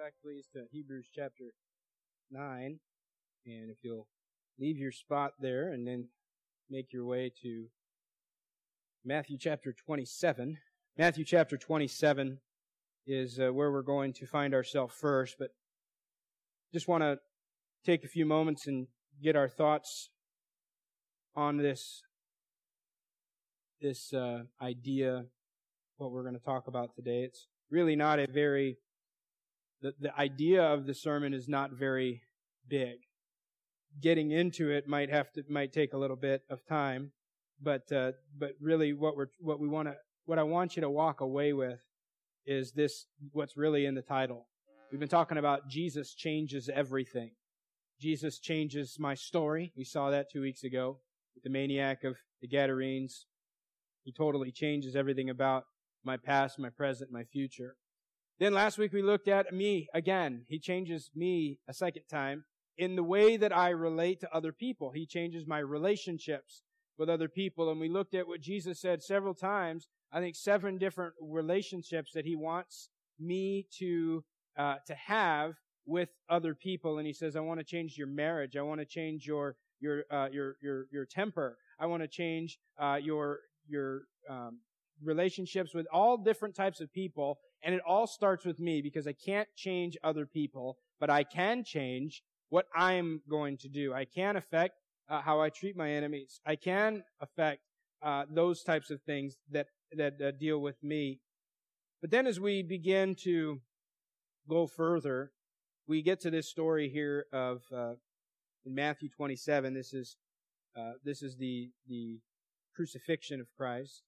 back, please, to Hebrews chapter 9. And if you'll leave your spot there and then make your way to Matthew chapter 27. Matthew chapter 27 is uh, where we're going to find ourselves first, but just want to take a few moments and get our thoughts on this this uh, idea what we're going to talk about today it's really not a very the, the idea of the sermon is not very big getting into it might have to might take a little bit of time but uh, but really what we're what we want to what I want you to walk away with is this what's really in the title we've been talking about Jesus changes everything Jesus changes my story. We saw that two weeks ago with the maniac of the Gadarenes. He totally changes everything about my past, my present, my future. Then last week we looked at me again. He changes me a second time in the way that I relate to other people. He changes my relationships with other people. And we looked at what Jesus said several times. I think seven different relationships that he wants me to, uh, to have with other people and he says, I want to change your marriage. I want to change your, your, uh, your, your, your temper. I want to change, uh, your, your, um, relationships with all different types of people. And it all starts with me because I can't change other people, but I can change what I'm going to do. I can affect uh, how I treat my enemies. I can affect uh, those types of things that that uh, deal with me. But then, as we begin to go further we get to this story here of uh, in Matthew 27. This is uh, this is the the crucifixion of Christ.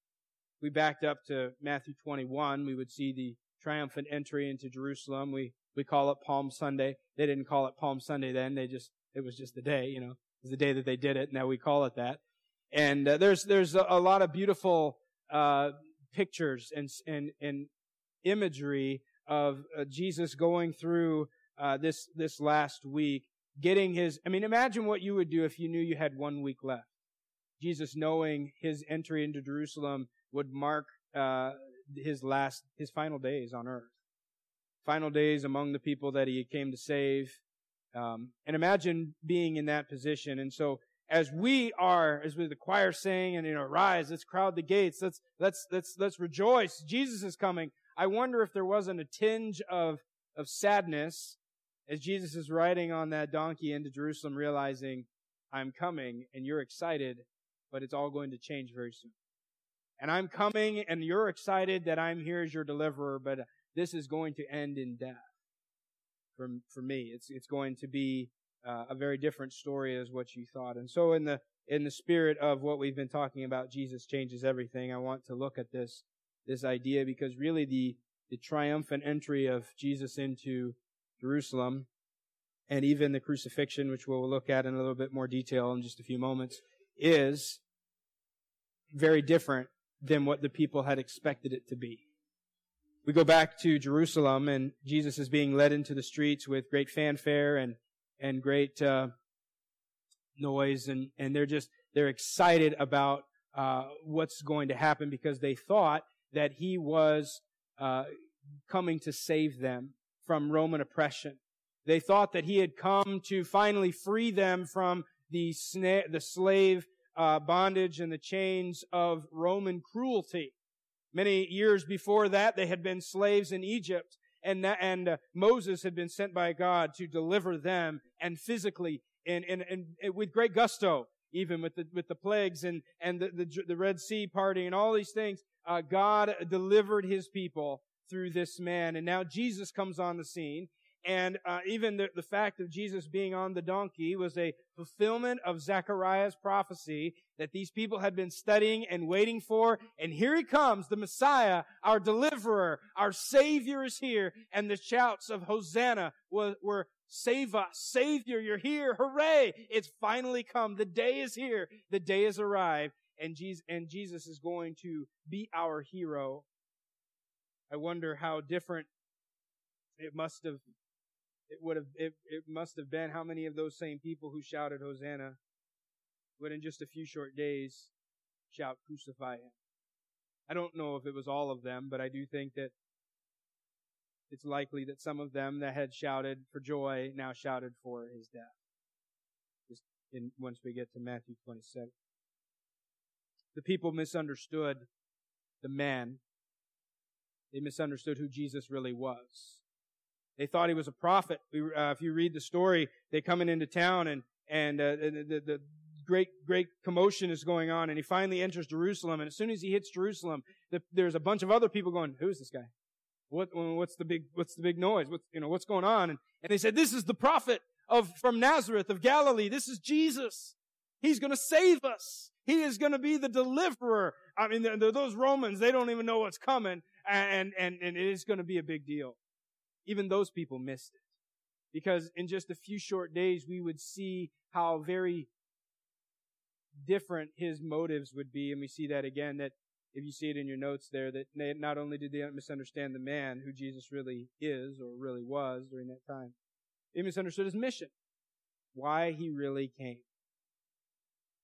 We backed up to Matthew 21. We would see the triumphant entry into Jerusalem. We we call it Palm Sunday. They didn't call it Palm Sunday then. They just it was just the day. You know, it was the day that they did it. And now we call it that. And uh, there's there's a, a, lot of beautiful uh, pictures and and and imagery of uh, Jesus going through uh, this this last week, getting his. I mean, imagine what you would do if you knew you had one week left. Jesus, knowing his entry into Jerusalem would mark uh, his last, his final days on earth, final days among the people that he came to save. Um, and imagine being in that position. And so, as we are, as with the choir saying, and you know, rise, let's crowd the gates, let's let's let's let's rejoice. Jesus is coming. I wonder if there wasn't a tinge of of sadness as Jesus is riding on that donkey into Jerusalem, realizing, I'm coming and you're excited, but it's all going to change very soon. And I'm coming and you're excited that I'm here as your deliverer, but this is going to end in death. For, for me, it's, it's going to be uh, a very different story as what you thought. And so in the, in the spirit of what we've been talking about, Jesus changes everything. I want to look at this, this idea because really the, the triumphant entry of Jesus into Jerusalem, and even the crucifixion, which we'll look at in a little bit more detail in just a few moments, is very different than what the people had expected it to be. We go back to Jerusalem, and Jesus is being led into the streets with great fanfare and and great uh, noise, and and they're just they're excited about uh, what's going to happen because they thought that he was uh, coming to save them from Roman oppression. They thought that he had come to finally free them from the, the slave uh, bondage and the chains of Roman cruelty. Many years before that, they had been slaves in Egypt, and that, and uh, Moses had been sent by God to deliver them, and physically, and, and, and with great gusto, even with the with the plagues and and the the, the Red Sea party and all these things, uh, God delivered His people through this man. And now Jesus comes on the scene. And uh, even the, the fact of Jesus being on the donkey was a fulfillment of Zechariah's prophecy that these people had been studying and waiting for. And here he comes, the Messiah, our deliverer, our Savior is here. And the shouts of Hosanna were, were Save us, Savior, you're here, hooray! It's finally come. The day is here. The day has arrived. And Jesus, and Jesus is going to be our hero I wonder how different it must have it would have it, it must have been how many of those same people who shouted Hosanna would in just a few short days shout crucify him. I don't know if it was all of them, but I do think that it's likely that some of them that had shouted for joy now shouted for his death. Just in, once we get to Matthew 27. The people misunderstood the man. They misunderstood who Jesus really was. They thought he was a prophet. Uh, if you read the story, they coming into town and and uh, the, the, the great great commotion is going on, and he finally enters Jerusalem. And as soon as he hits Jerusalem, the, there's a bunch of other people going, "Who is this guy? What what's the big what's the big noise? What's you know what's going on?" And and they said, "This is the prophet of from Nazareth of Galilee. This is Jesus. He's going to save us." He is going to be the deliverer. I mean, those Romans, they don't even know what's coming, and, and, and it is going to be a big deal. Even those people missed it. Because in just a few short days, we would see how very different his motives would be. And we see that again, that if you see it in your notes there, that not only did they misunderstand the man who Jesus really is or really was during that time, they misunderstood his mission. Why he really came.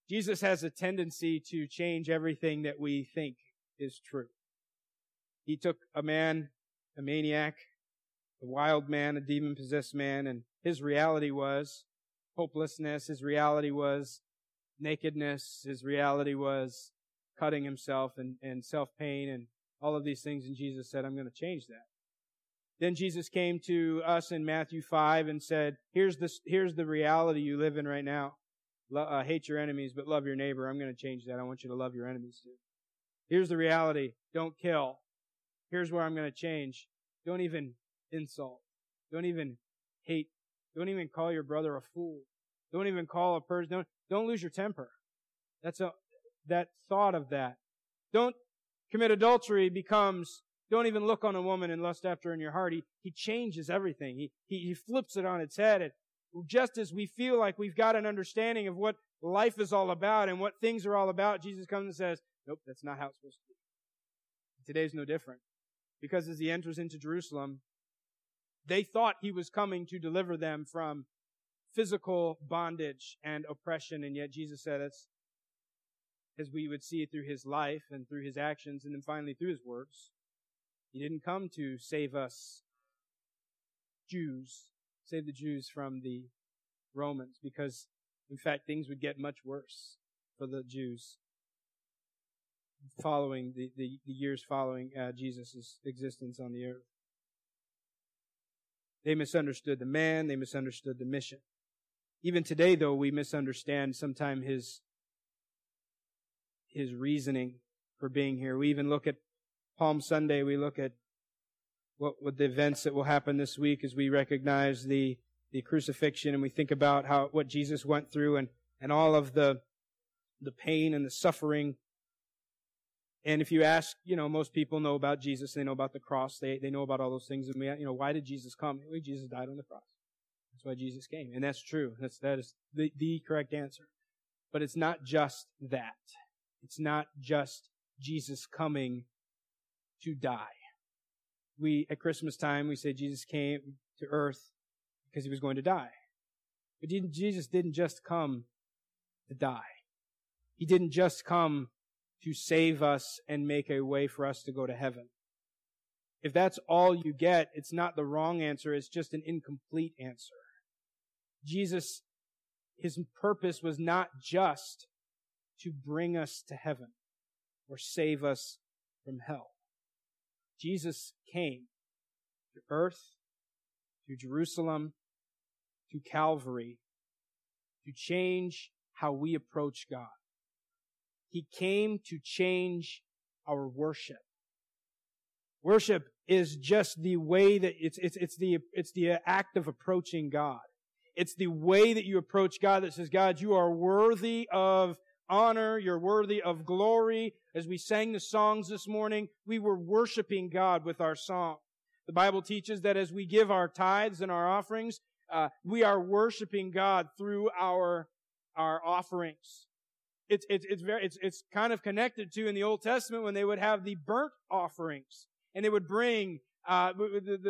Jesus has a tendency to change everything that we think is true. He took a man, a maniac, a wild man, a demon possessed man, and his reality was hopelessness. His reality was nakedness. His reality was cutting himself and, and self pain and all of these things. And Jesus said, I'm going to change that. Then Jesus came to us in Matthew 5 and said, here's the, here's the reality you live in right now uh, hate your enemies, but love your neighbor. I'm going to change that. I want you to love your enemies too. Here's the reality. Don't kill. Here's where I'm going to change. Don't even insult. Don't even hate. Don't even call your brother a fool. Don't even call a person. Don't, don't lose your temper. That's a, that thought of that. Don't commit adultery becomes, don't even look on a woman and lust after in your heart. He, he changes everything. He, he, he flips it on its head. It, just as we feel like we've got an understanding of what life is all about and what things are all about, Jesus comes and says, nope, that's not how it's supposed to be. Today's no different. Because as he enters into Jerusalem, they thought he was coming to deliver them from physical bondage and oppression, and yet Jesus said it's as we would see through his life and through his actions and then finally through his words. He didn't come to save us Jews save the Jews from the Romans because, in fact, things would get much worse for the Jews following the, the, the years following uh, Jesus' existence on the earth. They misunderstood the man, they misunderstood the mission. Even today, though, we misunderstand sometimes his, his reasoning for being here. We even look at Palm Sunday, we look at what, what the events that will happen this week as we recognize the, the crucifixion and we think about how, what Jesus went through and, and all of the, the pain and the suffering. And if you ask, you know, most people know about Jesus, they know about the cross, they, they know about all those things. And we, you know, why did Jesus come? Well, Jesus died on the cross. That's why Jesus came. And that's true. That's, that is the, the correct answer. But it's not just that. It's not just Jesus coming to die we, at Christmas time, we say Jesus came to earth because he was going to die. But Jesus didn't just come to die. He didn't just come to save us and make a way for us to go to heaven. If that's all you get, it's not the wrong answer, it's just an incomplete answer. Jesus, his purpose was not just to bring us to heaven or save us from hell. Jesus came to earth, to Jerusalem, to Calvary, to change how we approach God. He came to change our worship. Worship is just the way that it's, it's, it's the, it's the act of approaching God. It's the way that you approach God that says, God, you are worthy of honor. You're worthy of glory. As we sang the songs this morning, we were worshiping God with our song. The Bible teaches that as we give our tithes and our offerings, uh, we are worshiping God through our our offerings. It's it's it's very it's it's kind of connected to in the Old Testament when they would have the burnt offerings and they would bring uh,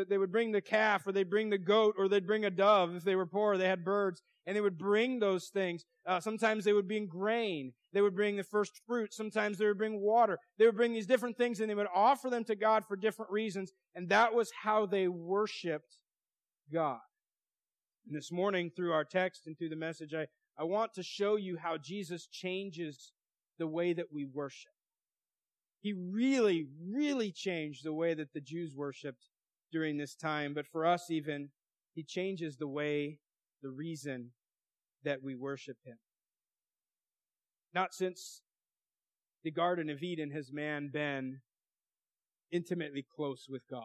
they would bring the calf or they'd bring the goat or they'd bring a dove if they were poor they had birds and they would bring those things uh, sometimes they would bring grain They would bring the first fruit. Sometimes they would bring water. They would bring these different things and they would offer them to God for different reasons. And that was how they worshiped God. And this morning, through our text and through the message, I, I want to show you how Jesus changes the way that we worship. He really, really changed the way that the Jews worshiped during this time. But for us even, He changes the way, the reason that we worship Him. Not since the Garden of Eden has man been intimately close with God.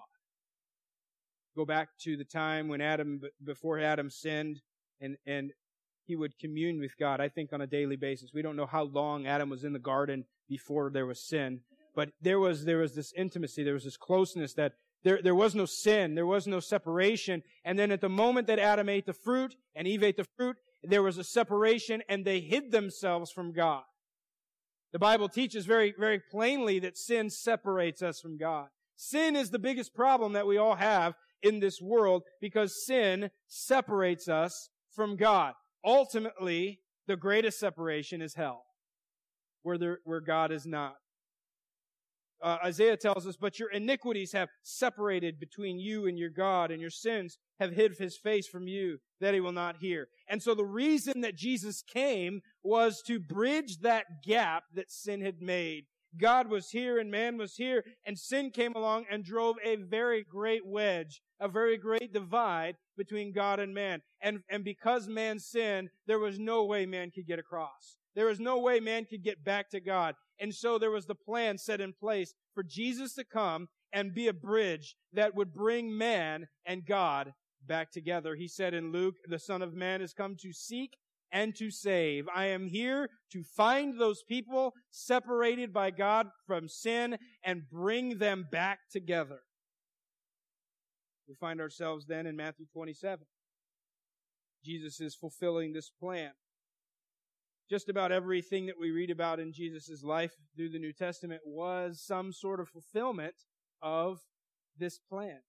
Go back to the time when Adam, before Adam sinned, and, and he would commune with God, I think on a daily basis. We don't know how long Adam was in the garden before there was sin, but there was, there was this intimacy, there was this closeness that there, there was no sin, there was no separation. And then at the moment that Adam ate the fruit and Eve ate the fruit, there was a separation and they hid themselves from God. The Bible teaches very, very plainly that sin separates us from God. Sin is the biggest problem that we all have in this world because sin separates us from God. Ultimately, the greatest separation is hell, where there, where God is not uh, Isaiah tells us, but your iniquities have separated between you and your God, and your sins have hid his face from you that he will not hear. And so the reason that Jesus came was to bridge that gap that sin had made. God was here and man was here, and sin came along and drove a very great wedge, a very great divide between God and man. And, and because man sinned, there was no way man could get across. There was no way man could get back to God. And so there was the plan set in place for Jesus to come and be a bridge that would bring man and God back together. He said in Luke, the Son of Man has come to seek and to save. I am here to find those people separated by God from sin and bring them back together. We find ourselves then in Matthew 27. Jesus is fulfilling this plan just about everything that we read about in Jesus' life through the New Testament was some sort of fulfillment of this plan.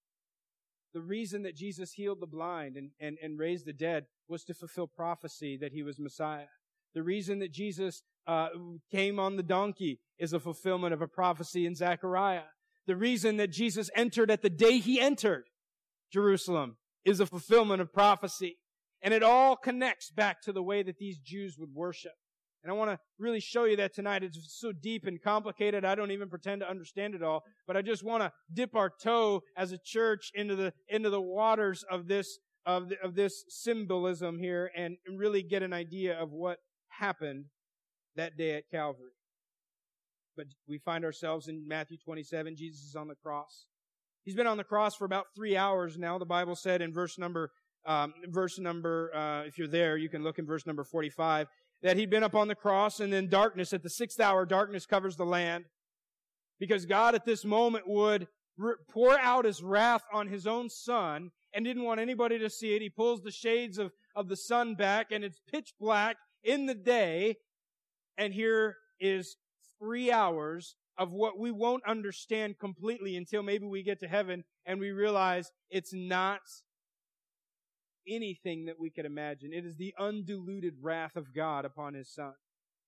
The reason that Jesus healed the blind and, and, and raised the dead was to fulfill prophecy that he was Messiah. The reason that Jesus uh, came on the donkey is a fulfillment of a prophecy in Zechariah. The reason that Jesus entered at the day he entered Jerusalem is a fulfillment of prophecy. And it all connects back to the way that these Jews would worship. And I want to really show you that tonight. It's so deep and complicated. I don't even pretend to understand it all, but I just want to dip our toe as a church into the, into the waters of this, of, the, of this symbolism here and really get an idea of what happened that day at Calvary. But we find ourselves in Matthew 27. Jesus is on the cross. He's been on the cross for about three hours now. The Bible said in verse number um, verse number, uh, if you're there, you can look in verse number 45, that he'd been up on the cross and then darkness, at the sixth hour, darkness covers the land. Because God at this moment would pour out his wrath on his own son and didn't want anybody to see it. He pulls the shades of, of the sun back and it's pitch black in the day. And here is three hours of what we won't understand completely until maybe we get to heaven and we realize it's not anything that we could imagine. It is the undiluted wrath of God upon his son.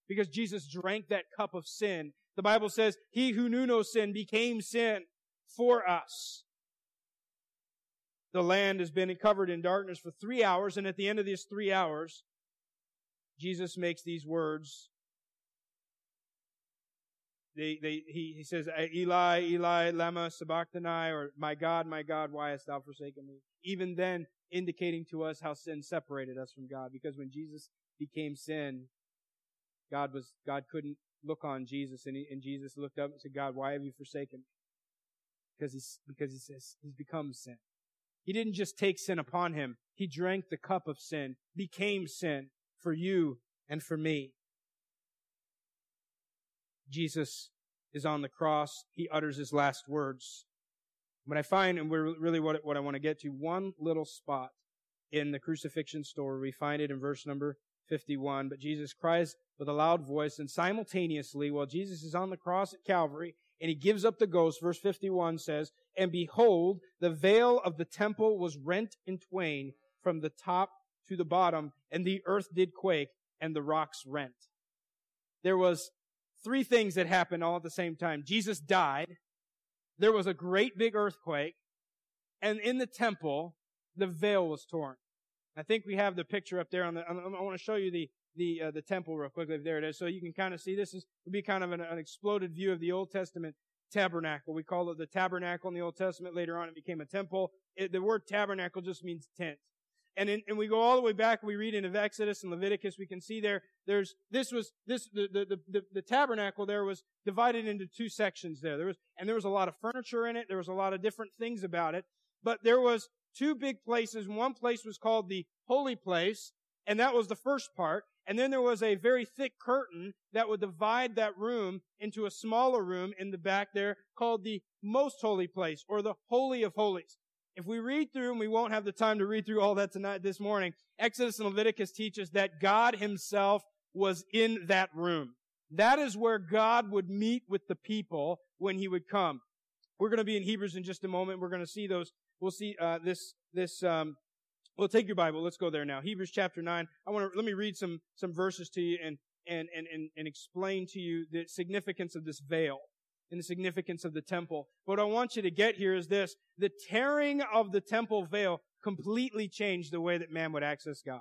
Because Jesus drank that cup of sin. The Bible says, he who knew no sin became sin for us. The land has been covered in darkness for three hours, and at the end of these three hours, Jesus makes these words. They, they, he, he says, eh, Eli, Eli, lama sabachthani, or my God, my God, why hast thou forsaken me? Even then, indicating to us how sin separated us from God. Because when Jesus became sin, God was, God couldn't look on Jesus and, he, and Jesus looked up and said, God, why have you forsaken me? Because he's, because he says he's become sin. He didn't just take sin upon him. He drank the cup of sin, became sin for you and for me. Jesus is on the cross. He utters his last words. But I find, and we're really what, what I want to get to, one little spot in the crucifixion story. We find it in verse number 51. But Jesus cries with a loud voice, and simultaneously, while Jesus is on the cross at Calvary, and he gives up the ghost, verse 51 says, And behold, the veil of the temple was rent in twain from the top to the bottom, and the earth did quake, and the rocks rent. there was three things that happened all at the same time. Jesus died. There was a great big earthquake. And in the temple, the veil was torn. I think we have the picture up there on the, I want to show you the, the, uh, the temple real quickly. There it is. So you can kind of see this is, would be kind of an, an exploded view of the Old Testament tabernacle. We call it the tabernacle in the Old Testament. Later on, it became a temple. It, the word tabernacle just means tent. And, in, and we go all the way back. We read in Exodus and Leviticus. We can see there. There's this was this the, the the the tabernacle there was divided into two sections. There there was and there was a lot of furniture in it. There was a lot of different things about it. But there was two big places. One place was called the holy place, and that was the first part. And then there was a very thick curtain that would divide that room into a smaller room in the back there called the most holy place or the holy of holies. If we read through, and we won't have the time to read through all that tonight, this morning, Exodus and Leviticus teach us that God himself was in that room. That is where God would meet with the people when he would come. We're going to be in Hebrews in just a moment. We're going to see those. We'll see uh, this this um, well, take your Bible. Let's go there now. Hebrews chapter 9. I want to, let me read some, some verses to you and, and, and, and, and explain to you the significance of this veil and the significance of the temple. What I want you to get here is this. The tearing of the temple veil completely changed the way that man would access God.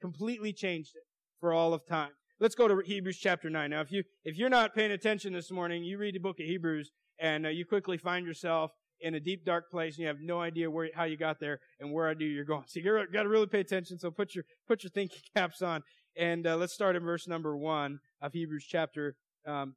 Completely changed it for all of time. Let's go to Hebrews chapter 9. Now, if you, if you're not paying attention this morning, you read the book of Hebrews and uh, you quickly find yourself in a deep dark place and you have no idea where how you got there and where I do you're going. So you got to really pay attention. So put your put your thinking caps on and uh, let's start in verse number one of Hebrews chapter um,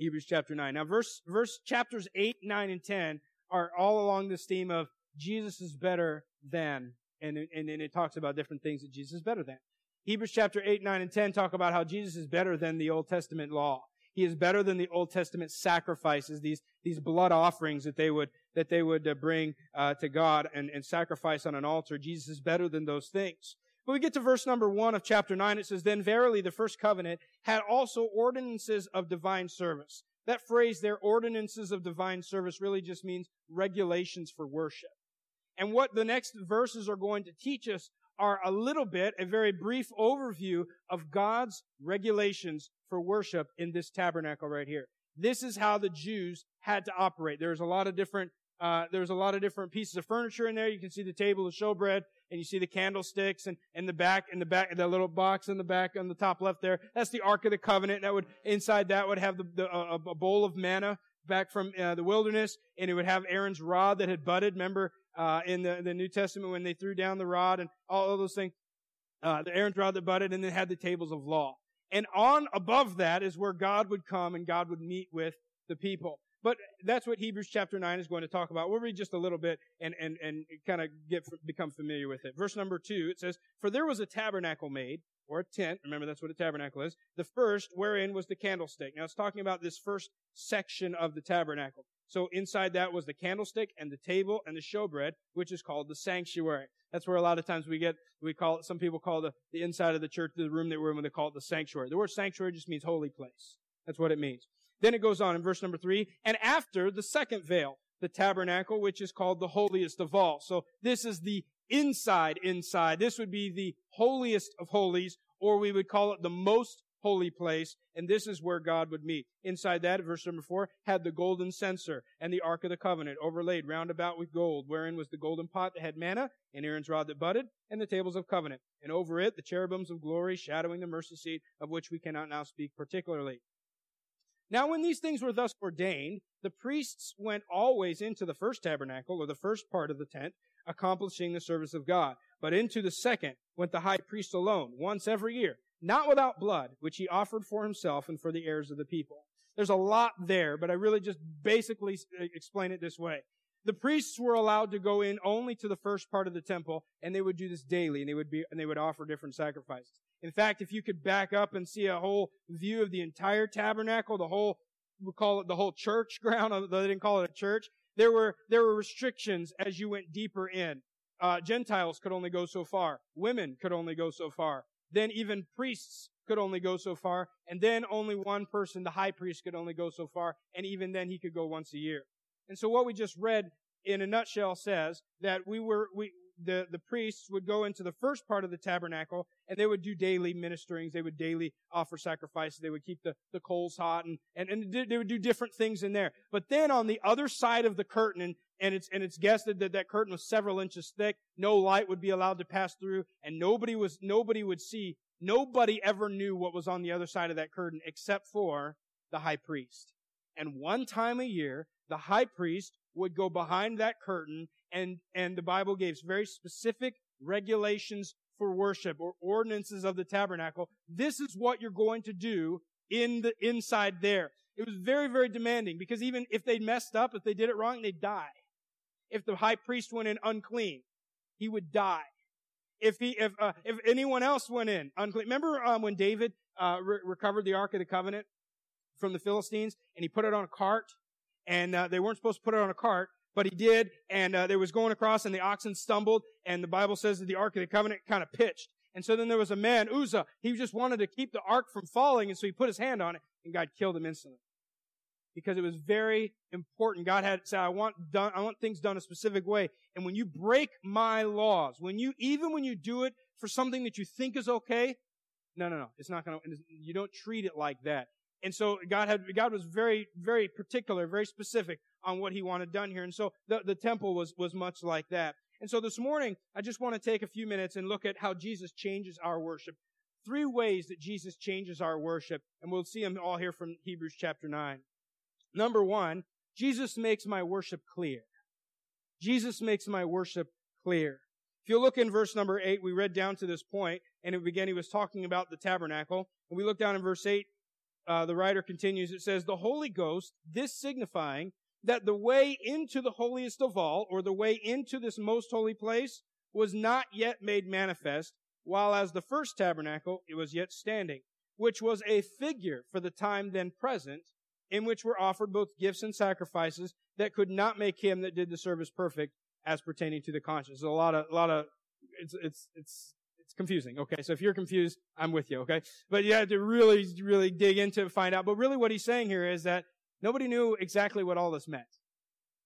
Hebrews chapter nine. Now verse verse chapters eight, nine, and ten are all along this theme of Jesus is better than, and and, and it talks about different things that Jesus is better than. Hebrews chapter 8, 9, and 10 talk about how Jesus is better than the Old Testament law. He is better than the Old Testament sacrifices, these, these blood offerings that they would, that they would uh, bring uh, to God and, and sacrifice on an altar. Jesus is better than those things. We get to verse number one of chapter nine. It says, Then verily the first covenant had also ordinances of divine service. That phrase there, ordinances of divine service, really just means regulations for worship. And what the next verses are going to teach us are a little bit, a very brief overview of God's regulations for worship in this tabernacle right here. This is how the Jews had to operate. There's a lot of different, uh, there's a lot of different pieces of furniture in there. You can see the table of showbread and you see the candlesticks and in the back, in the back, the little box in the back on the top left there. That's the Ark of the Covenant. That would, inside that would have the, the uh, a bowl of manna back from uh, the wilderness and it would have Aaron's rod that had budded. Remember, uh, in the, the New Testament when they threw down the rod and all of those things. Uh, the Aaron's rod that budded and then had the tables of law. And on above that is where God would come and God would meet with the people. But that's what Hebrews chapter 9 is going to talk about. We'll read just a little bit and, and, and kind of get, become familiar with it. Verse number 2, it says, For there was a tabernacle made, or a tent, remember that's what a tabernacle is, the first wherein was the candlestick. Now it's talking about this first section of the tabernacle. So inside that was the candlestick and the table and the showbread, which is called the sanctuary. That's where a lot of times we get, we call it, some people call the, the inside of the church, the room that we're in, they call it the sanctuary. The word sanctuary just means holy place. That's what it means. Then it goes on in verse number three, and after the second veil, the tabernacle, which is called the holiest of all. So this is the inside inside. This would be the holiest of holies, or we would call it the most holy place, and this is where God would meet. Inside that, verse number four, had the golden censer and the ark of the covenant overlaid round about with gold, wherein was the golden pot that had manna, and Aaron's rod that budded, and the tables of covenant. And over it, the cherubims of glory shadowing the mercy seat, of which we cannot now speak particularly. Now, when these things were thus ordained, the priests went always into the first tabernacle, or the first part of the tent, accomplishing the service of God. But into the second went the high priest alone, once every year, not without blood, which he offered for himself and for the heirs of the people. There's a lot there, but I really just basically uh, explain it this way. The priests were allowed to go in only to the first part of the temple, and they would do this daily, and they would be, and they would offer different sacrifices. In fact, if you could back up and see a whole view of the entire tabernacle, the whole, we call it the whole church ground, although they didn't call it a church, there were, there were restrictions as you went deeper in. Uh, Gentiles could only go so far. Women could only go so far. Then even priests could only go so far. And then only one person, the high priest, could only go so far. And even then he could go once a year. And so what we just read in a nutshell says that we were, we, the, the priests would go into the first part of the tabernacle and they would do daily ministerings. They would daily offer sacrifices. They would keep the, the coals hot and, and, and they would do different things in there. But then on the other side of the curtain, and, and it's, and it's guessed that that curtain was several inches thick, no light would be allowed to pass through and nobody was, nobody would see, nobody ever knew what was on the other side of that curtain except for the high priest. And one time a year, the high priest would go behind that curtain and, and the Bible gives very specific regulations for worship or ordinances of the tabernacle. This is what you're going to do in the inside there. It was very, very demanding because even if they messed up, if they did it wrong, they'd die. If the high priest went in unclean, he would die. If he, if, uh, if anyone else went in unclean, remember um, when David uh, re- recovered the Ark of the Covenant from the Philistines and he put it on a cart and uh, they weren't supposed to put it on a cart, but he did, and uh, they was going across, and the oxen stumbled, and the Bible says that the Ark of the Covenant kind of pitched. And so then there was a man, Uzzah, he just wanted to keep the ark from falling, and so he put his hand on it, and God killed him instantly. Because it was very important. God had said, I want done, I want things done a specific way. And when you break my laws, when you, even when you do it for something that you think is okay, no, no, no, it's not gonna, you don't treat it like that. And so God had, God was very, very particular, very specific on what he wanted done here. And so the, the temple was, was much like that. And so this morning, I just want to take a few minutes and look at how Jesus changes our worship. Three ways that Jesus changes our worship, and we'll see them all here from Hebrews chapter 9. Number one, Jesus makes my worship clear. Jesus makes my worship clear. If you look in verse number 8, we read down to this point, and it began, he was talking about the tabernacle. And we look down in verse 8, uh, the writer continues, it says, The Holy Ghost, this signifying that the way into the holiest of all, or the way into this most holy place, was not yet made manifest, while as the first tabernacle it was yet standing, which was a figure for the time then present, in which were offered both gifts and sacrifices that could not make him that did the service perfect as pertaining to the conscience. There's a lot of, a lot of, it's, it's, it's it's confusing. Okay. So if you're confused, I'm with you. Okay. But you have to really, really dig into find out. But really what he's saying here is that nobody knew exactly what all this meant.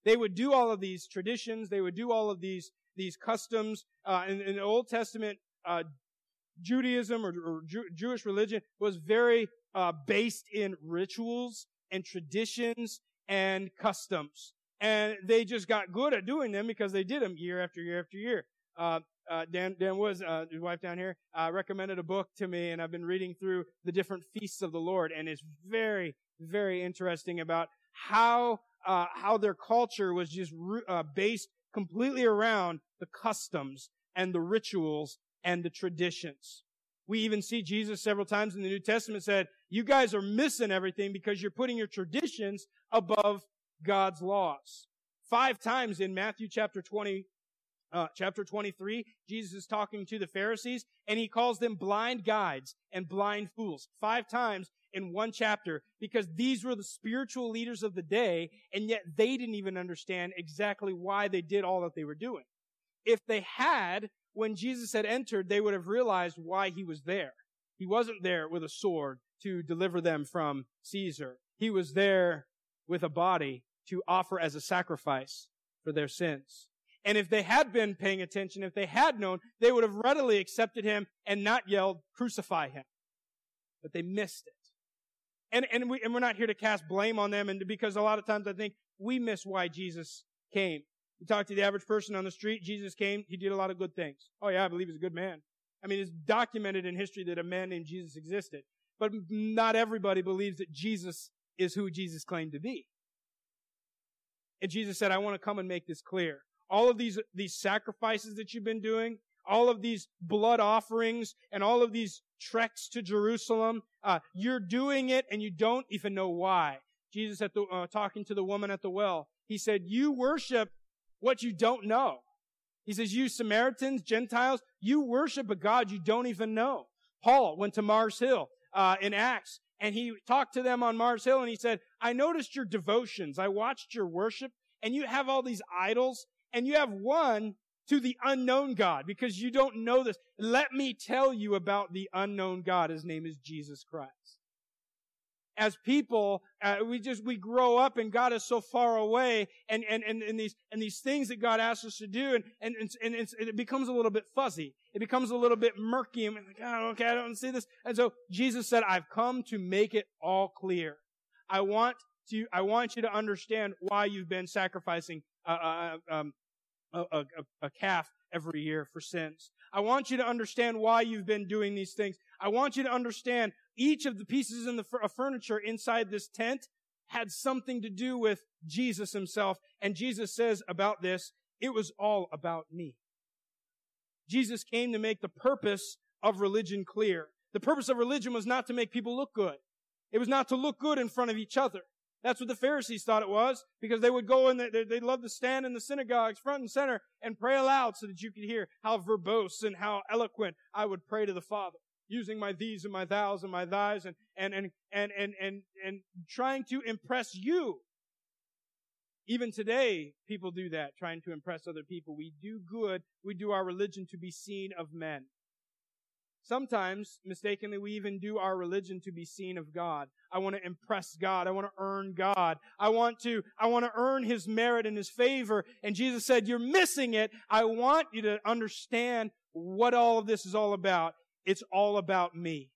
They would do all of these traditions. They would do all of these, these customs. Uh, in, in the Old Testament, uh, Judaism or, or Jew, Jewish religion was very, uh, based in rituals and traditions and customs. And they just got good at doing them because they did them year after year after year. Uh, uh, Dan, Dan was, uh, his wife down here, uh, recommended a book to me and I've been reading through the different feasts of the Lord and it's very, very interesting about how, uh, how their culture was just, uh, based completely around the customs and the rituals and the traditions. We even see Jesus several times in the New Testament said, you guys are missing everything because you're putting your traditions above God's laws. Five times in Matthew chapter 20, uh, chapter 23, Jesus is talking to the Pharisees and he calls them blind guides and blind fools five times in one chapter because these were the spiritual leaders of the day and yet they didn't even understand exactly why they did all that they were doing. If they had, when Jesus had entered, they would have realized why he was there. He wasn't there with a sword to deliver them from Caesar. He was there with a body to offer as a sacrifice for their sins. And if they had been paying attention, if they had known, they would have readily accepted him and not yelled, crucify him. But they missed it. And, and, we, and we're not here to cast blame on them and because a lot of times I think we miss why Jesus came. You talk to the average person on the street, Jesus came, he did a lot of good things. Oh yeah, I believe he's a good man. I mean, it's documented in history that a man named Jesus existed. But not everybody believes that Jesus is who Jesus claimed to be. And Jesus said, I want to come and make this clear all of these, these sacrifices that you've been doing, all of these blood offerings and all of these treks to Jerusalem, uh, you're doing it and you don't even know why. Jesus at the, uh, talking to the woman at the well, he said, you worship what you don't know. He says, you Samaritans, Gentiles, you worship a God you don't even know. Paul went to Mars Hill, uh, in Acts and he talked to them on Mars Hill and he said, I noticed your devotions. I watched your worship and you have all these idols and you have one to the unknown God because you don't know this. Let me tell you about the unknown God. His name is Jesus Christ. as people, uh, we just, we grow up and God is so far away and, and, and, and these, and these things that God asks us to do and, and, and, and it becomes a little bit fuzzy. It becomes a little bit murky and like, oh, okay, I don't see this. And so Jesus said, I've come to make it all clear. I want to, I want you to understand why you've been sacrificing, uh, uh, um, a, a, a calf every year for sins. I want you to understand why you've been doing these things. I want you to understand each of the pieces in the furniture inside this tent had something to do with Jesus himself. And Jesus says about this, it was all about me. Jesus came to make the purpose of religion clear. The purpose of religion was not to make people look good. It was not to look good in front of each other. That's what the Pharisees thought it was, because they would go and they, would love to stand in the synagogues front and center and pray aloud so that you could hear how verbose and how eloquent I would pray to the Father, using my these and my thous and my thys and, and, and, and, and, and, and trying to impress you. Even today, people do that, trying to impress other people. We do good. We do our religion to be seen of men. Sometimes, mistakenly, we even do our religion to be seen of God. I want to impress God. I want to earn God. I want to, I want to earn His merit and His favor. And Jesus said, you're missing it. I want you to understand what all of this is all about. It's all about me.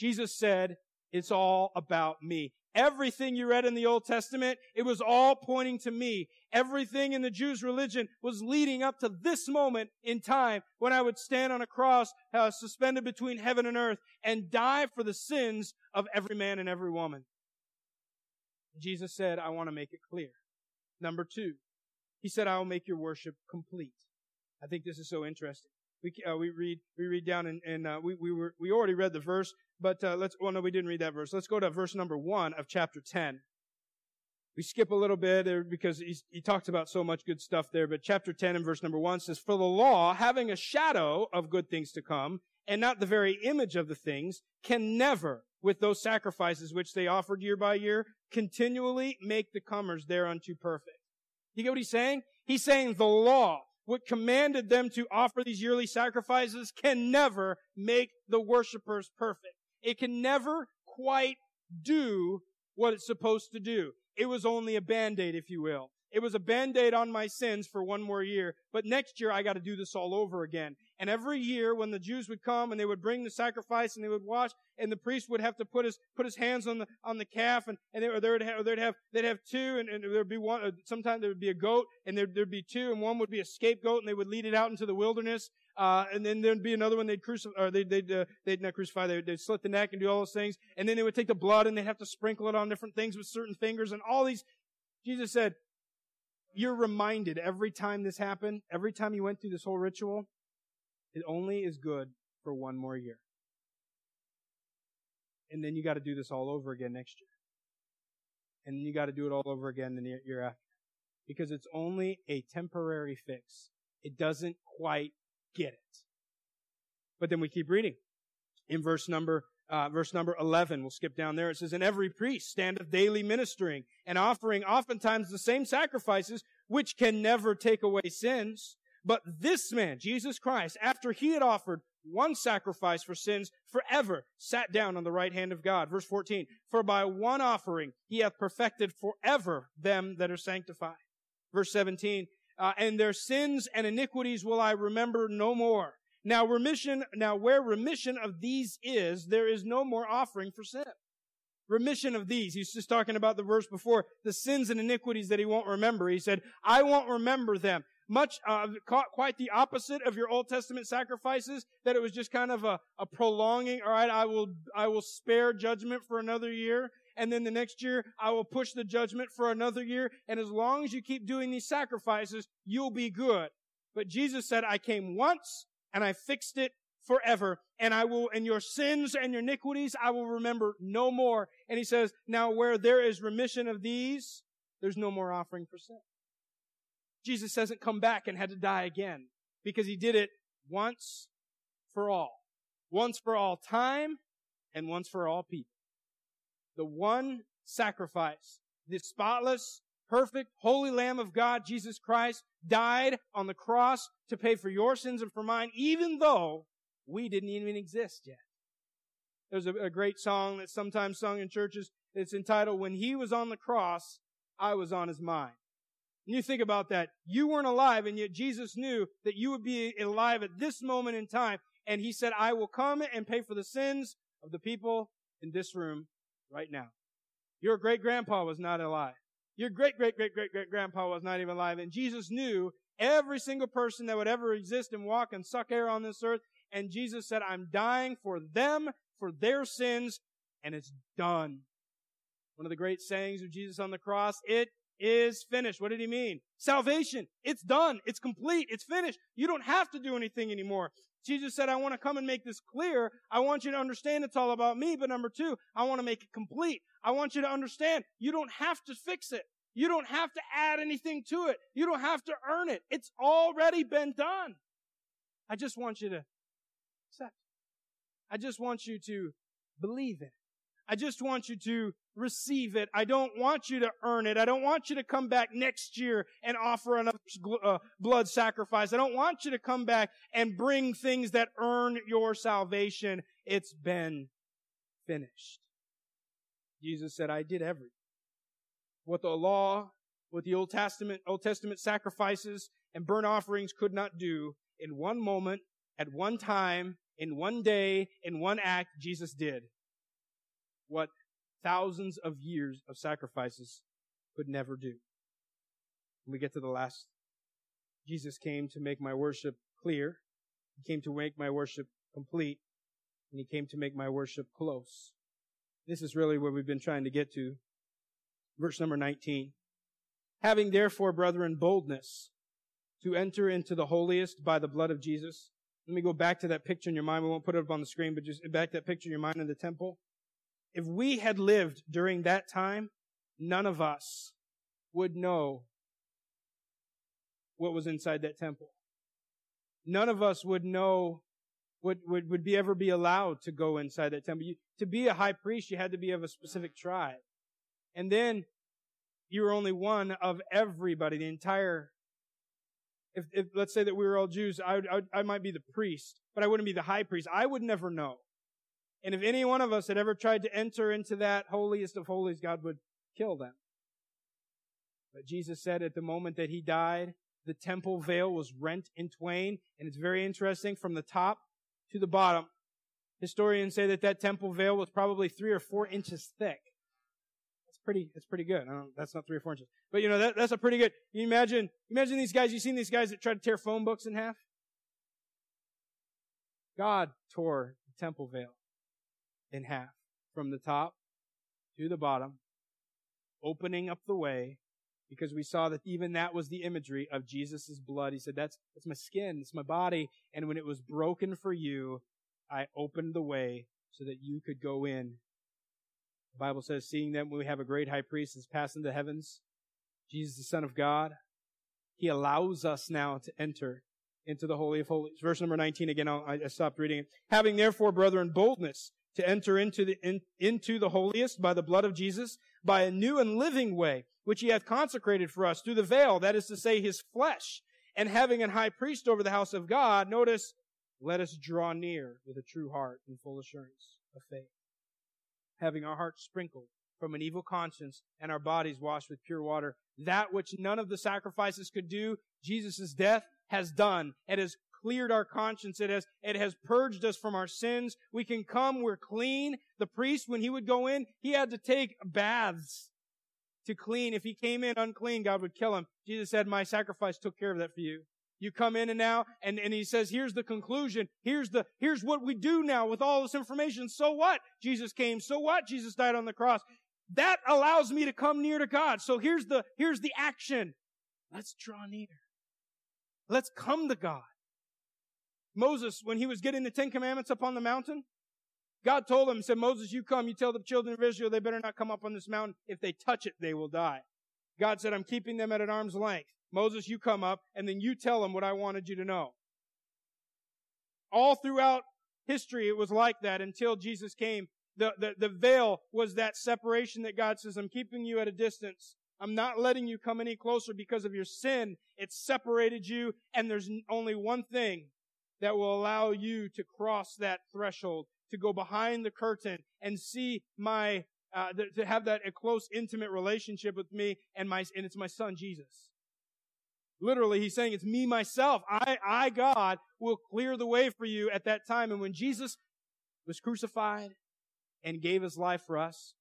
Jesus said, it's all about me. Everything you read in the Old Testament, it was all pointing to me. Everything in the Jews' religion was leading up to this moment in time when I would stand on a cross uh, suspended between heaven and earth and die for the sins of every man and every woman. Jesus said, I want to make it clear. Number two, he said, I will make your worship complete. I think this is so interesting. We, uh, we read, we read down and, and uh, we, we were, we already read the verse, but uh, let's, well, no, we didn't read that verse. Let's go to verse number one of chapter 10. We skip a little bit because he talks about so much good stuff there, but chapter 10 and verse number 1 says, For the law, having a shadow of good things to come, and not the very image of the things, can never, with those sacrifices which they offered year by year, continually make the comers thereunto perfect. You get what he's saying? He's saying the law, what commanded them to offer these yearly sacrifices, can never make the worshippers perfect. It can never quite do what it's supposed to do. It was only a band-aid, if you will. It was a band-aid on my sins for one more year, but next year I got to do this all over again. And every year when the Jews would come and they would bring the sacrifice and they would wash and the priest would have to put his, put his hands on the, on the calf and, and they, or they would have, they'd have, they'd have two and, and there'd be one, sometimes there would be a goat and there, there'd be two and one would be a scapegoat and they would lead it out into the wilderness uh, and then there'd be another one they'd crucify, or they'd, they'd, uh, they'd not crucify, they'd, they'd slit the neck and do all those things. And then they would take the blood and they'd have to sprinkle it on different things with certain fingers and all these. Jesus said, you're reminded every time this happened, every time you went through this whole ritual, it only is good for one more year. And then you got to do this all over again next year. And you got to do it all over again the year after. Because it's only a temporary fix. It doesn't quite get it. But then we keep reading. In verse number, uh, verse number 11, we'll skip down there. It says, And every priest standeth daily ministering and offering oftentimes the same sacrifices, which can never take away sins. But this man, Jesus Christ, after he had offered one sacrifice for sins forever, sat down on the right hand of God. Verse 14, For by one offering he hath perfected forever them that are sanctified. Verse 17, uh, and their sins and iniquities will I remember no more. Now remission, now where remission of these is, there is no more offering for sin. Remission of these. He's just talking about the verse before, the sins and iniquities that he won't remember. He said, I won't remember them. Much, uh, quite the opposite of your Old Testament sacrifices, that it was just kind of a, a prolonging, alright, I will, I will spare judgment for another year and then the next year I will push the judgment for another year. And as long as you keep doing these sacrifices, you'll be good. But Jesus said, I came once and I fixed it forever. And I will, and your sins and your iniquities, I will remember no more. And he says, now where there is remission of these, there's no more offering for sin. Jesus hasn't come back and had to die again because he did it once for all. Once for all time and once for all people the one sacrifice, the spotless, perfect, holy Lamb of God, Jesus Christ, died on the cross to pay for your sins and for mine, even though we didn't even exist yet. There's a, a great song that's sometimes sung in churches. It's entitled, When He Was on the Cross, I Was on His Mind. And you think about that. You weren't alive, and yet Jesus knew that you would be alive at this moment in time. And He said, I will come and pay for the sins of the people in this room right now. Your great grandpa was not alive. Your great great great great great grandpa was not even alive. And Jesus knew every single person that would ever exist and walk and suck air on this earth. And Jesus said, I'm dying for them, for their sins, and it's done. One of the great sayings of Jesus on the cross, it is finished. What did he mean? Salvation. It's done. It's complete. It's finished. You don't have to do anything anymore. Jesus said, I want to come and make this clear. I want you to understand it's all about me. But number two, I want to make it complete. I want you to understand you don't have to fix it. You don't have to add anything to it. You don't have to earn it. It's already been done. I just want you to accept. I just want you to believe it. I just want you to receive it. I don't want you to earn it. I don't want you to come back next year and offer another uh, blood sacrifice. I don't want you to come back and bring things that earn your salvation. It's been finished. Jesus said, I did everything. What the law, what the Old Testament, Old Testament sacrifices and burnt offerings could not do in one moment, at one time, in one day, in one act, Jesus did what thousands of years of sacrifices could never do. When we get to the last, Jesus came to make my worship clear. He came to make my worship complete. And he came to make my worship close. This is really where we've been trying to get to. Verse number 19. Having therefore, brethren, boldness to enter into the holiest by the blood of Jesus. Let me go back to that picture in your mind. We won't put it up on the screen, but just back that picture in your mind in the temple. If we had lived during that time, none of us would know what was inside that temple. None of us would know would, would, would be ever be allowed to go inside that temple. You, to be a high priest, you had to be of a specific tribe. And then you were only one of everybody, the entire, if, if let's say that we were all Jews, I, would, I, would, I might be the priest, but I wouldn't be the high priest. I would never know. And if any one of us had ever tried to enter into that holiest of holies, God would kill them. But Jesus said at the moment that he died, the temple veil was rent in twain. And it's very interesting from the top to the bottom. Historians say that that temple veil was probably three or four inches thick. That's pretty, that's pretty good. that's not three or four inches. But you know, that, that's a pretty good, you imagine, imagine these guys, you seen these guys that try to tear phone books in half? God tore the temple veil in half from the top to the bottom, opening up the way because we saw that even that was the imagery of Jesus' blood. He said, that's, that's my skin, it's my body. And when it was broken for you, I opened the way so that you could go in. The Bible says, seeing that we have a great high priest that's passed into the heavens, Jesus, the Son of God, He allows us now to enter into the Holy of Holies. Verse number 19 again, I'll, I stopped reading it. Having therefore, brethren, boldness to enter into the, in, into the holiest by the blood of Jesus, by a new and living way, which he hath consecrated for us through the veil, that is to say, his flesh. And having an high priest over the house of God, notice, let us draw near with a true heart and full assurance of faith. Having our hearts sprinkled from an evil conscience and our bodies washed with pure water. That which none of the sacrifices could do, Jesus' death has done. It has cleared our conscience. It has, it has purged us from our sins. We can come, we're clean. The priest, when he would go in, he had to take baths to clean. If he came in unclean, God would kill him. Jesus said, my sacrifice took care of that for you. You come in and now, and, and he says, here's the conclusion. Here's the, here's what we do now with all this information. So what? Jesus came. So what? Jesus died on the cross. That allows me to come near to God. So here's the, here's the action. Let's draw near. Let's come to God. Moses, when he was getting the Ten Commandments up on the mountain, God told him, he said, Moses, you come, you tell the children of Israel they better not come up on this mountain. If they touch it, they will die. God said, I'm keeping them at an arm's length. Moses, you come up, and then you tell them what I wanted you to know. All throughout history, it was like that until Jesus came. The, the, the veil was that separation that God says, I'm keeping you at a distance. I'm not letting you come any closer because of your sin. It separated you, and there's only one thing that will allow you to cross that threshold. to go behind the curtain and see my, uh, to have that a close, intimate relationship with me and my, and it's my son Jesus. Literally, he's saying it's me myself. I, I, God, will clear the way for you at that time. And when Jesus was crucified and gave his life for us,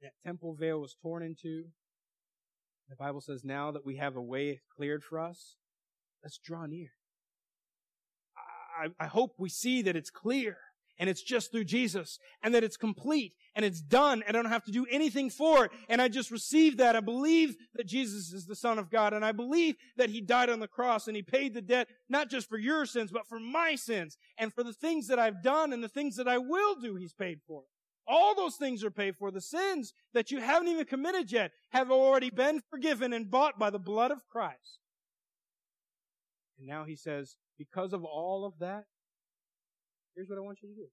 that temple veil was torn into. The Bible says now that we have a way cleared for us, let's draw near. I, I hope we see that it's clear and it's just through Jesus and that it's complete and it's done and I don't have to do anything for it. And I just receive that. I believe that Jesus is the Son of God and I believe that He died on the cross and He paid the debt, not just for your sins, but for my sins and for the things that I've done and the things that I will do, He's paid for. All those things are paid for. The sins that you haven't even committed yet have already been forgiven and bought by the blood of Christ. And now He says, because of all of that, Here's what I want you to do.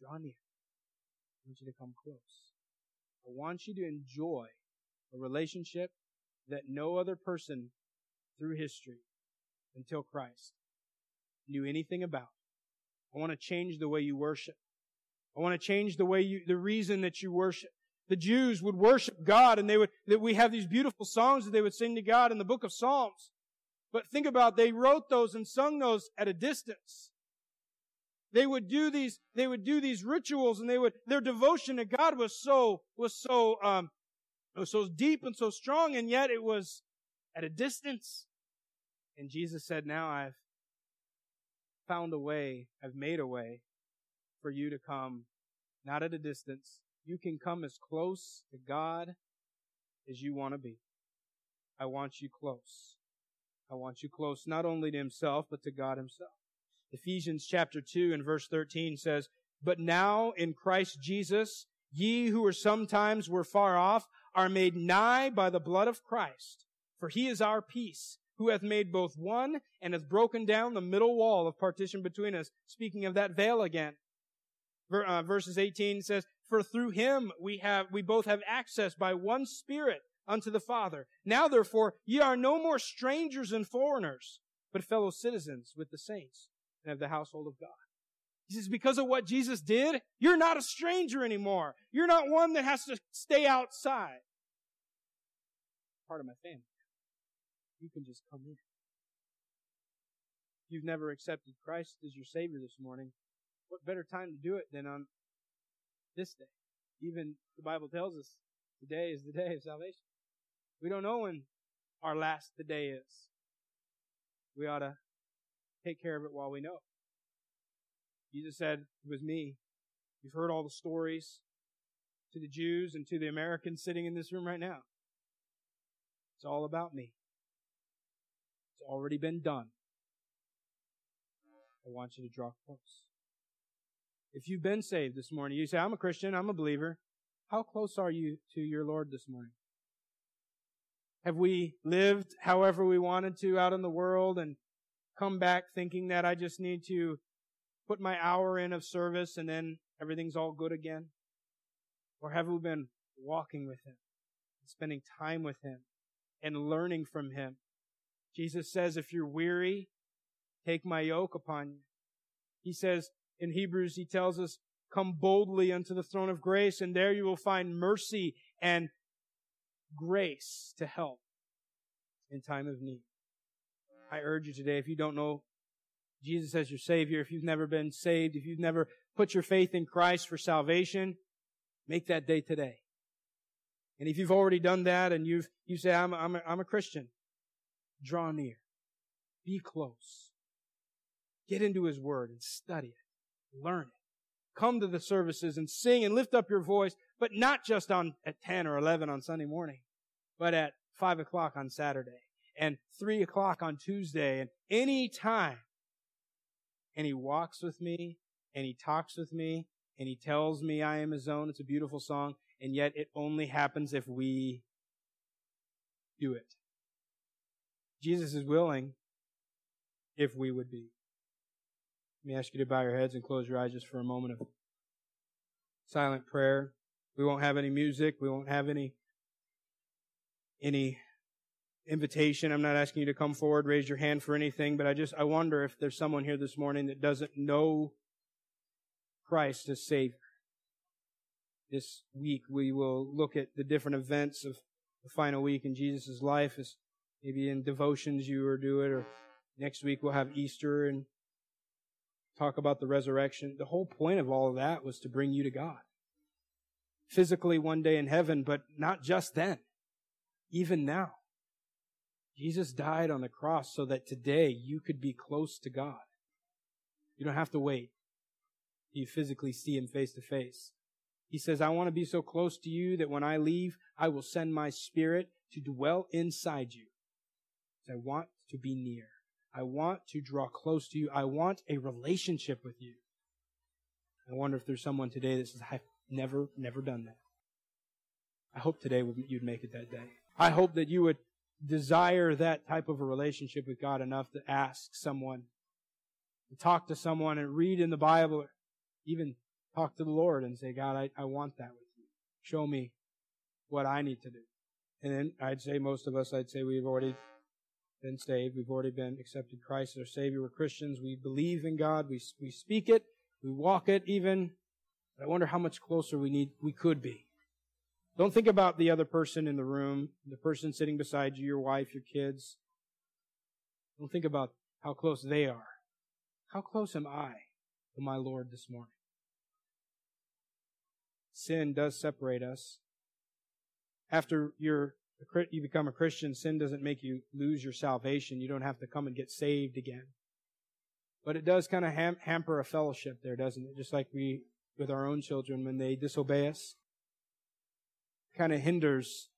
Draw near. I want you to come close. I want you to enjoy a relationship that no other person through history until Christ knew anything about. I want to change the way you worship. I want to change the way you, the reason that you worship. The Jews would worship God and they would, that we have these beautiful songs that they would sing to God in the book of Psalms. But think about, they wrote those and sung those at a distance. They would do these, they would do these rituals and they would, their devotion to God was so, was so, um, was so deep and so strong and yet it was at a distance. And Jesus said, now I've found a way, I've made a way for you to come, not at a distance. You can come as close to God as you want to be. I want you close. I want you close not only to himself, but to God himself. Ephesians chapter 2 and verse 13 says, But now in Christ Jesus, ye who were sometimes were far off are made nigh by the blood of Christ. For he is our peace, who hath made both one and hath broken down the middle wall of partition between us. Speaking of that veil again. Uh, verses 18 says, For through him we have, we both have access by one spirit unto the Father. Now therefore, ye are no more strangers and foreigners, but fellow citizens with the saints and of the household of God. He says, because of what Jesus did, you're not a stranger anymore. You're not one that has to stay outside. Part of my family. You can just come in. If you've never accepted Christ as your Savior this morning, what better time to do it than on this day? Even the Bible tells us today is the day of salvation. We don't know when our last the day is. We ought to take care of it while we know. Jesus said, It was me. You've heard all the stories to the Jews and to the Americans sitting in this room right now. It's all about me. It's already been done. I want you to draw close. If you've been saved this morning, you say, I'm a Christian, I'm a believer. How close are you to your Lord this morning? Have we lived however we wanted to out in the world and come back thinking that I just need to put my hour in of service and then everything's all good again? Or have we been walking with Him, spending time with Him, and learning from Him? Jesus says, if you're weary, take my yoke upon you. He says in Hebrews, He tells us, come boldly unto the throne of grace and there you will find mercy and grace to help in time of need. I urge you today, if you don't know Jesus as your Savior, if you've never been saved, if you've never put your faith in Christ for salvation, make that day today. And if you've already done that and you've, you say, I'm, I'm, a, I'm a Christian, draw near. Be close. Get into His Word and study it. Learn it. Come to the services and sing and lift up your voice, but not just on, at 10 or 11 on Sunday morning, but at 5 o'clock on Saturday and three o'clock on Tuesday and any time. And he walks with me and he talks with me and he tells me I am his own. It's a beautiful song. And yet it only happens if we do it. Jesus is willing if we would be. Let me ask you to bow your heads and close your eyes just for a moment of silent prayer. We won't have any music. We won't have any, any invitation. I'm not asking you to come forward, raise your hand for anything, but I just, I wonder if there's someone here this morning that doesn't know Christ as Savior. This week we will look at the different events of the final week in Jesus' life as maybe in devotions you are doing or next week we'll have Easter and talk about the resurrection. The whole point of all of that was to bring you to God. Physically one day in heaven, but not just then. Even now. Jesus died on the cross so that today you could be close to God. You don't have to wait. You physically see Him face to face. He says, I want to be so close to you that when I leave, I will send my spirit to dwell inside you. I want to be near. I want to draw close to you. I want a relationship with you. I wonder if there's someone today that says, I've never, never done that. I hope today you'd make it that day. I hope that you would desire that type of a relationship with God enough to ask someone, to talk to someone and read in the Bible, or even talk to the Lord and say, God, I, I want that with you. Show me what I need to do. And then I'd say most of us, I'd say we've already been saved. We've already been accepted Christ as our Savior. We're Christians. We believe in God. We, we speak it. We walk it even. But I wonder how much closer we need, we could be. Don't think about the other person in the room, the person sitting beside you, your wife, your kids. Don't think about how close they are. How close am I to my Lord this morning? Sin does separate us. After you're you become a Christian, sin doesn't make you lose your salvation. You don't have to come and get saved again. But it does kind of ham- hamper a fellowship there, doesn't it? Just like we, with our own children, when they disobey us, kind of hinders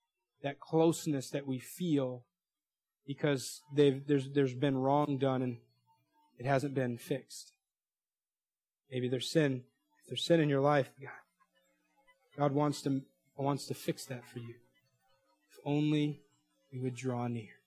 that closeness that we feel because there's, there's been wrong done and it hasn't been fixed. Maybe there's sin. If there's sin in your life, God, God wants to, wants to fix that for you If only we would draw near.